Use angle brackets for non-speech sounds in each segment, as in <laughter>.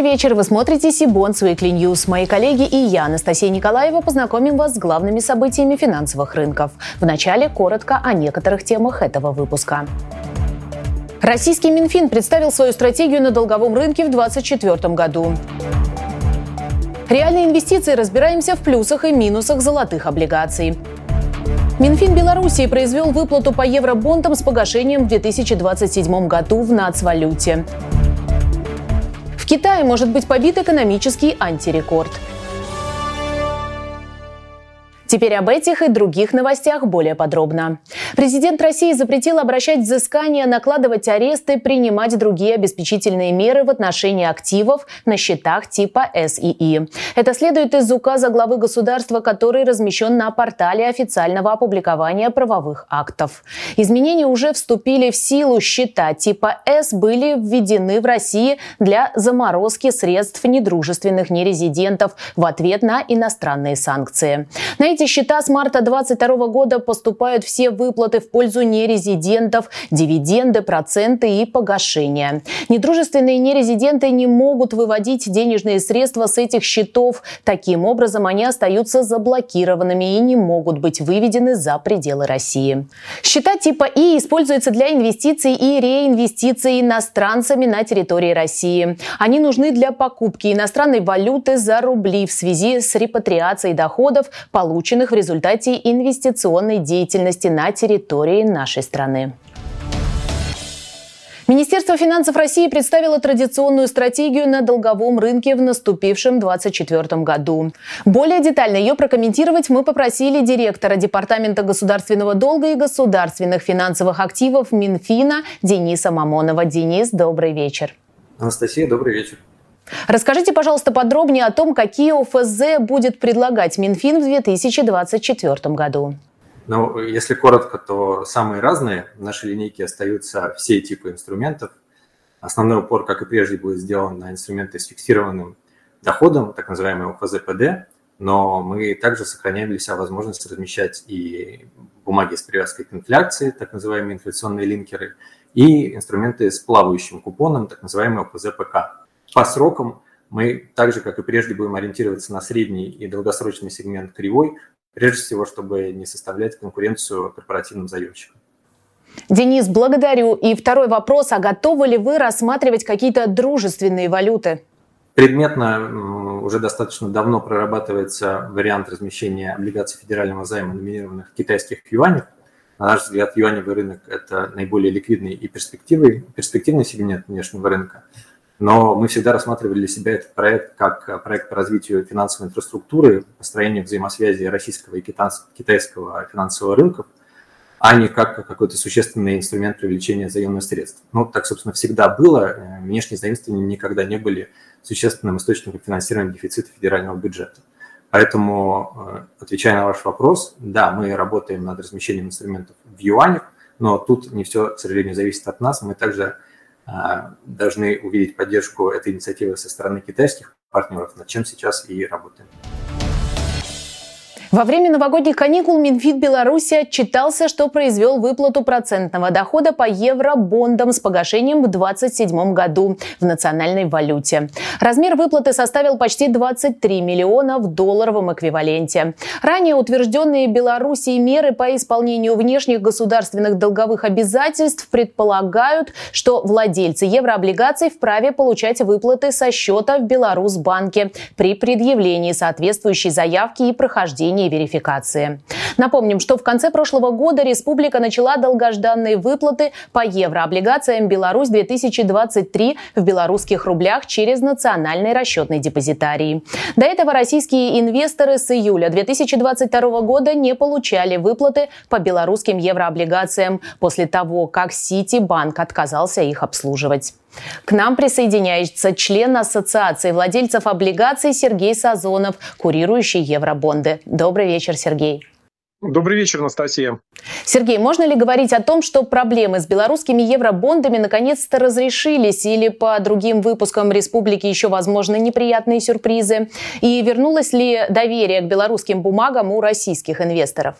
Добрый вечер. Вы смотрите Сибонс Weekly News. Мои коллеги и я, Анастасия Николаева, познакомим вас с главными событиями финансовых рынков. Вначале коротко о некоторых темах этого выпуска. Российский Минфин представил свою стратегию на долговом рынке в 2024 году. Реальные инвестиции разбираемся в плюсах и минусах золотых облигаций. Минфин Белоруссии произвел выплату по евробондам с погашением в 2027 году в нацвалюте. В Китае может быть побит экономический антирекорд. Теперь об этих и других новостях более подробно. Президент России запретил обращать взыскания, накладывать аресты, принимать другие обеспечительные меры в отношении активов на счетах типа СИИ. Это следует из указа главы государства, который размещен на портале официального опубликования правовых актов. Изменения уже вступили в силу. Счета типа С были введены в России для заморозки средств недружественных нерезидентов в ответ на иностранные санкции. На эти счета с марта 2022 года поступают все выплаты в пользу нерезидентов, дивиденды, проценты и погашения. Недружественные нерезиденты не могут выводить денежные средства с этих счетов. Таким образом, они остаются заблокированными и не могут быть выведены за пределы России. Счета типа И используются для инвестиций и реинвестиций иностранцами на территории России. Они нужны для покупки иностранной валюты за рубли в связи с репатриацией доходов, полученных в результате инвестиционной деятельности на территории нашей страны. Министерство финансов России представило традиционную стратегию на долговом рынке в наступившем 2024 году. Более детально ее прокомментировать мы попросили директора Департамента государственного долга и государственных финансовых активов Минфина Дениса Мамонова. Денис, добрый вечер. Анастасия, добрый вечер. Расскажите, пожалуйста, подробнее о том, какие ОФЗ будет предлагать Минфин в 2024 году. Ну, если коротко, то самые разные. В нашей линейке остаются все типы инструментов. Основной упор, как и прежде, будет сделан на инструменты с фиксированным доходом, так называемый ОФЗ-ПД, но мы также сохраняем для себя возможность размещать и бумаги с привязкой к инфляции, так называемые инфляционные линкеры, и инструменты с плавающим купоном, так называемые ОФЗ-ПК. По срокам мы так же, как и прежде, будем ориентироваться на средний и долгосрочный сегмент кривой, прежде всего, чтобы не составлять конкуренцию корпоративным заемщикам. Денис, благодарю. И второй вопрос. А готовы ли вы рассматривать какие-то дружественные валюты? Предметно уже достаточно давно прорабатывается вариант размещения облигаций федерального займа, номинированных в китайских юанях. На наш взгляд, юаневый рынок – это наиболее ликвидный и перспективный, перспективный сегмент внешнего рынка – но мы всегда рассматривали для себя этот проект как проект по развитию финансовой инфраструктуры, построению взаимосвязи российского и китайского финансового рынков, а не как какой-то существенный инструмент привлечения заемных средств. Ну, так, собственно, всегда было. Внешние заимствования никогда не были существенным источником финансирования дефицита федерального бюджета. Поэтому, э, отвечая на ваш вопрос, да, мы работаем над размещением инструментов в юанях, но тут не все, к сожалению, зависит от нас. Мы также должны увидеть поддержку этой инициативы со стороны китайских партнеров, над чем сейчас и работаем. Во время новогодних каникул Минфин Беларуси отчитался, что произвел выплату процентного дохода по евробондам с погашением в 2027 году в национальной валюте. Размер выплаты составил почти 23 миллиона в долларовом эквиваленте. Ранее утвержденные Белоруссией меры по исполнению внешних государственных долговых обязательств предполагают, что владельцы еврооблигаций вправе получать выплаты со счета в Беларусьбанке при предъявлении соответствующей заявки и прохождении уровней верификации. Напомним, что в конце прошлого года республика начала долгожданные выплаты по еврооблигациям «Беларусь-2023» в белорусских рублях через национальный расчетный депозитарий. До этого российские инвесторы с июля 2022 года не получали выплаты по белорусским еврооблигациям после того, как Ситибанк отказался их обслуживать. К нам присоединяется член Ассоциации владельцев облигаций Сергей Сазонов, курирующий евробонды. Добрый вечер, Сергей. Добрый вечер, Анастасия. Сергей, можно ли говорить о том, что проблемы с белорусскими евробондами наконец-то разрешились или по другим выпускам республики еще возможны неприятные сюрпризы? И вернулось ли доверие к белорусским бумагам у российских инвесторов?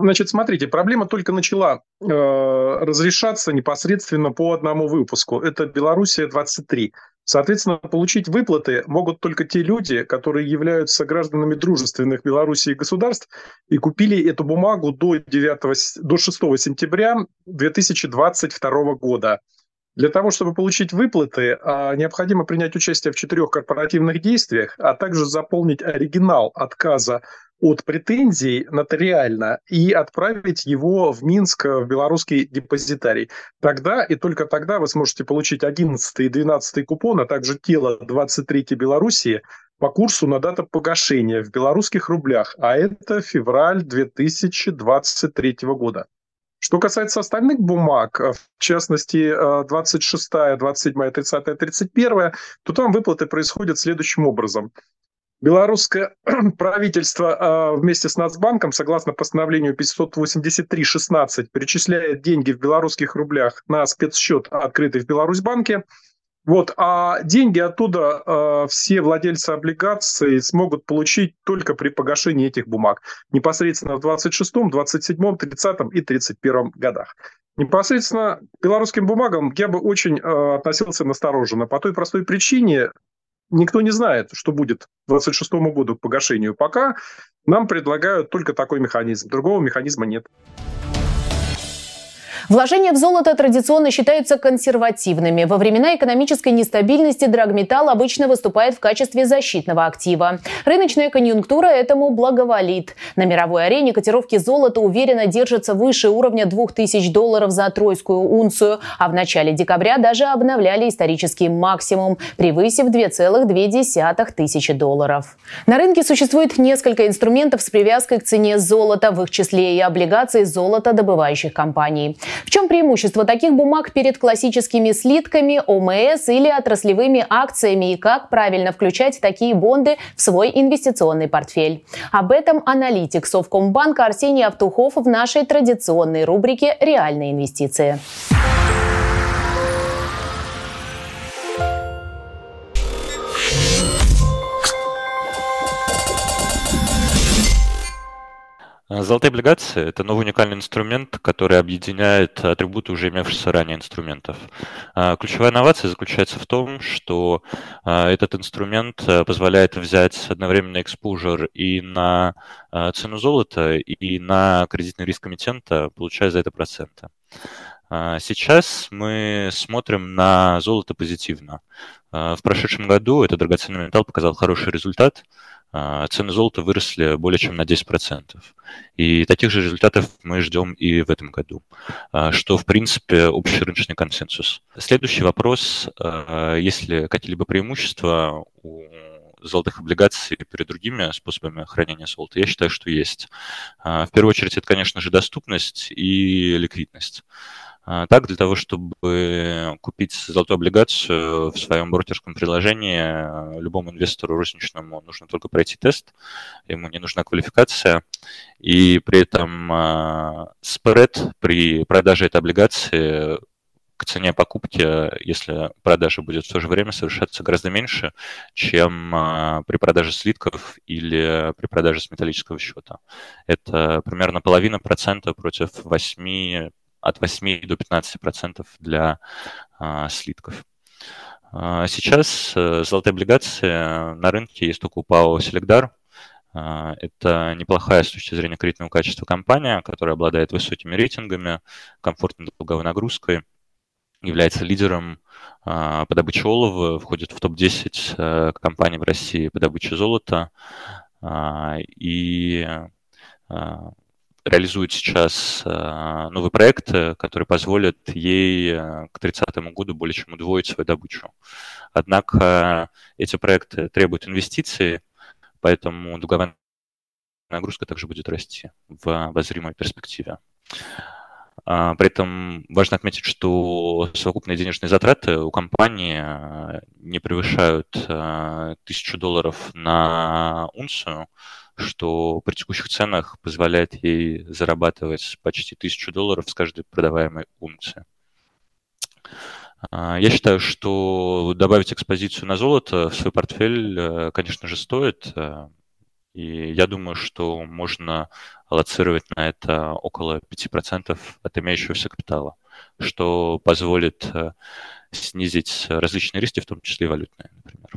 Значит, смотрите, проблема только начала э, разрешаться непосредственно по одному выпуску. Это Белоруссия 23. Соответственно, получить выплаты могут только те люди, которые являются гражданами дружественных Белоруссии государств и купили эту бумагу до, 9, до 6 сентября 2022 года. Для того, чтобы получить выплаты, а, необходимо принять участие в четырех корпоративных действиях, а также заполнить оригинал отказа от претензий нотариально и отправить его в Минск, в белорусский депозитарий. Тогда и только тогда вы сможете получить 11 и 12 купон, а также тело 23 Белоруссии по курсу на дату погашения в белорусских рублях, а это февраль 2023 года. Что касается остальных бумаг, в частности 26, 27, 30, 31, то там выплаты происходят следующим образом. Белорусское <clears throat> правительство а, вместе с Нацбанком, согласно постановлению 583.16, перечисляет деньги в белорусских рублях на спецсчет, открытый в Беларусьбанке. Вот, а деньги оттуда э, все владельцы облигаций смогут получить только при погашении этих бумаг. Непосредственно в 26, 27, 30 и 31 годах. Непосредственно к белорусским бумагам я бы очень э, относился настороженно. По той простой причине, никто не знает, что будет к 26 году к погашению. Пока нам предлагают только такой механизм. Другого механизма нет. Вложения в золото традиционно считаются консервативными. Во времена экономической нестабильности драгметалл обычно выступает в качестве защитного актива. Рыночная конъюнктура этому благоволит. На мировой арене котировки золота уверенно держатся выше уровня 2000 долларов за тройскую унцию, а в начале декабря даже обновляли исторический максимум, превысив 2,2 тысячи долларов. На рынке существует несколько инструментов с привязкой к цене золота, в их числе и облигации золотодобывающих компаний. В чем преимущество таких бумаг перед классическими слитками, ОМС или отраслевыми акциями и как правильно включать такие бонды в свой инвестиционный портфель? Об этом аналитик Совкомбанка Арсений Автухов в нашей традиционной рубрике «Реальные инвестиции». Золотые облигации – это новый уникальный инструмент, который объединяет атрибуты уже имевшихся ранее инструментов. А, ключевая инновация заключается в том, что а, этот инструмент позволяет взять одновременно экспужер и на цену золота, и на кредитный риск комитента, получая за это проценты. Сейчас мы смотрим на золото позитивно. В прошедшем году этот драгоценный металл показал хороший результат – цены золота выросли более чем на 10%. И таких же результатов мы ждем и в этом году, а, что, в принципе, общий рыночный консенсус. Следующий вопрос. А, есть ли какие-либо преимущества у золотых облигаций перед другими способами хранения золота? Я считаю, что есть. В первую очередь, это, конечно же, доступность и ликвидность. А, так, для того, чтобы купить золотую облигацию в своем брокерском приложении, э, любому инвестору розничному нужно только пройти тест, ему не нужна квалификация, и при этом а, спред при продаже этой облигации к цене покупки, если продажа будет в то же время совершаться гораздо меньше, чем а, при продаже слитков или при продаже с металлического счета. Это примерно половина процента против 8 от 8 до 15 процентов для а, слитков. А, сейчас а, золотые облигации на рынке есть только у ПАО «Селегдар». А, это неплохая с точки зрения кредитного качества компания, которая обладает высокими рейтингами, комфортной долговой нагрузкой, является лидером по добыче олова, входит в топ-10 компаний в России по добыче золота. И реализует сейчас э, новый проект, э, который позволит ей э, к 30 году более чем удвоить свою добычу. Однако эти проекты требуют инвестиций, поэтому долговая нагрузка также будет расти в обозримой перспективе. А, при этом важно отметить, что совокупные денежные затраты у компании не превышают 1000 долларов на унцию, что при текущих ценах позволяет ей зарабатывать почти тысячу долларов с каждой продаваемой унции. А, я считаю, что добавить экспозицию на золото в свой портфель, э, конечно же, стоит. Э, и я думаю, что можно аллоцировать на это около 5% от имеющегося капитала, что позволит э, снизить различные риски, в том числе и валютные, например.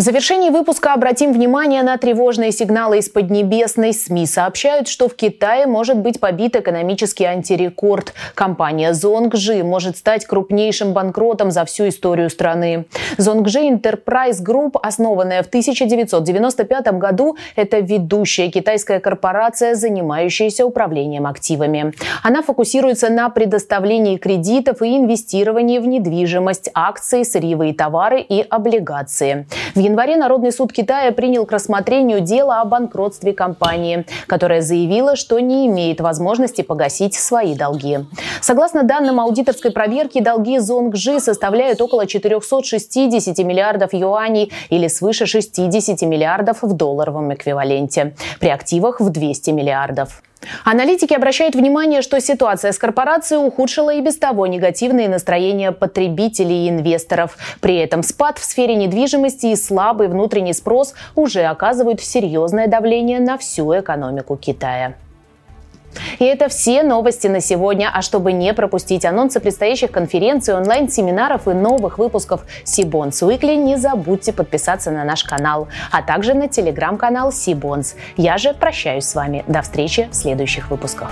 В завершении выпуска обратим внимание на тревожные сигналы из Поднебесной. СМИ сообщают, что в Китае может быть побит экономический антирекорд. Компания Zhongji может стать крупнейшим банкротом за всю историю страны. Zhongji Enterprise Group, основанная в 1995 году, это ведущая китайская корпорация, занимающаяся управлением активами. Она фокусируется на предоставлении кредитов и инвестировании в недвижимость, акции, сырьевые товары и облигации. В январе Народный суд Китая принял к рассмотрению дело о банкротстве компании, которая заявила, что не имеет возможности погасить свои долги. Согласно данным аудиторской проверки, долги Зонгжи составляют около 460 миллиардов юаней или свыше 60 миллиардов в долларовом эквиваленте. При активах в 200 миллиардов. Аналитики обращают внимание, что ситуация с корпорацией ухудшила и без того негативные настроения потребителей и инвесторов. При этом спад в сфере недвижимости и слабый внутренний спрос уже оказывают серьезное давление на всю экономику Китая. И это все новости на сегодня. А чтобы не пропустить анонсы предстоящих конференций, онлайн-семинаров и новых выпусков Сибонс Weekly, не забудьте подписаться на наш канал, а также на телеграм-канал Сибонс. Я же прощаюсь с вами. До встречи в следующих выпусках.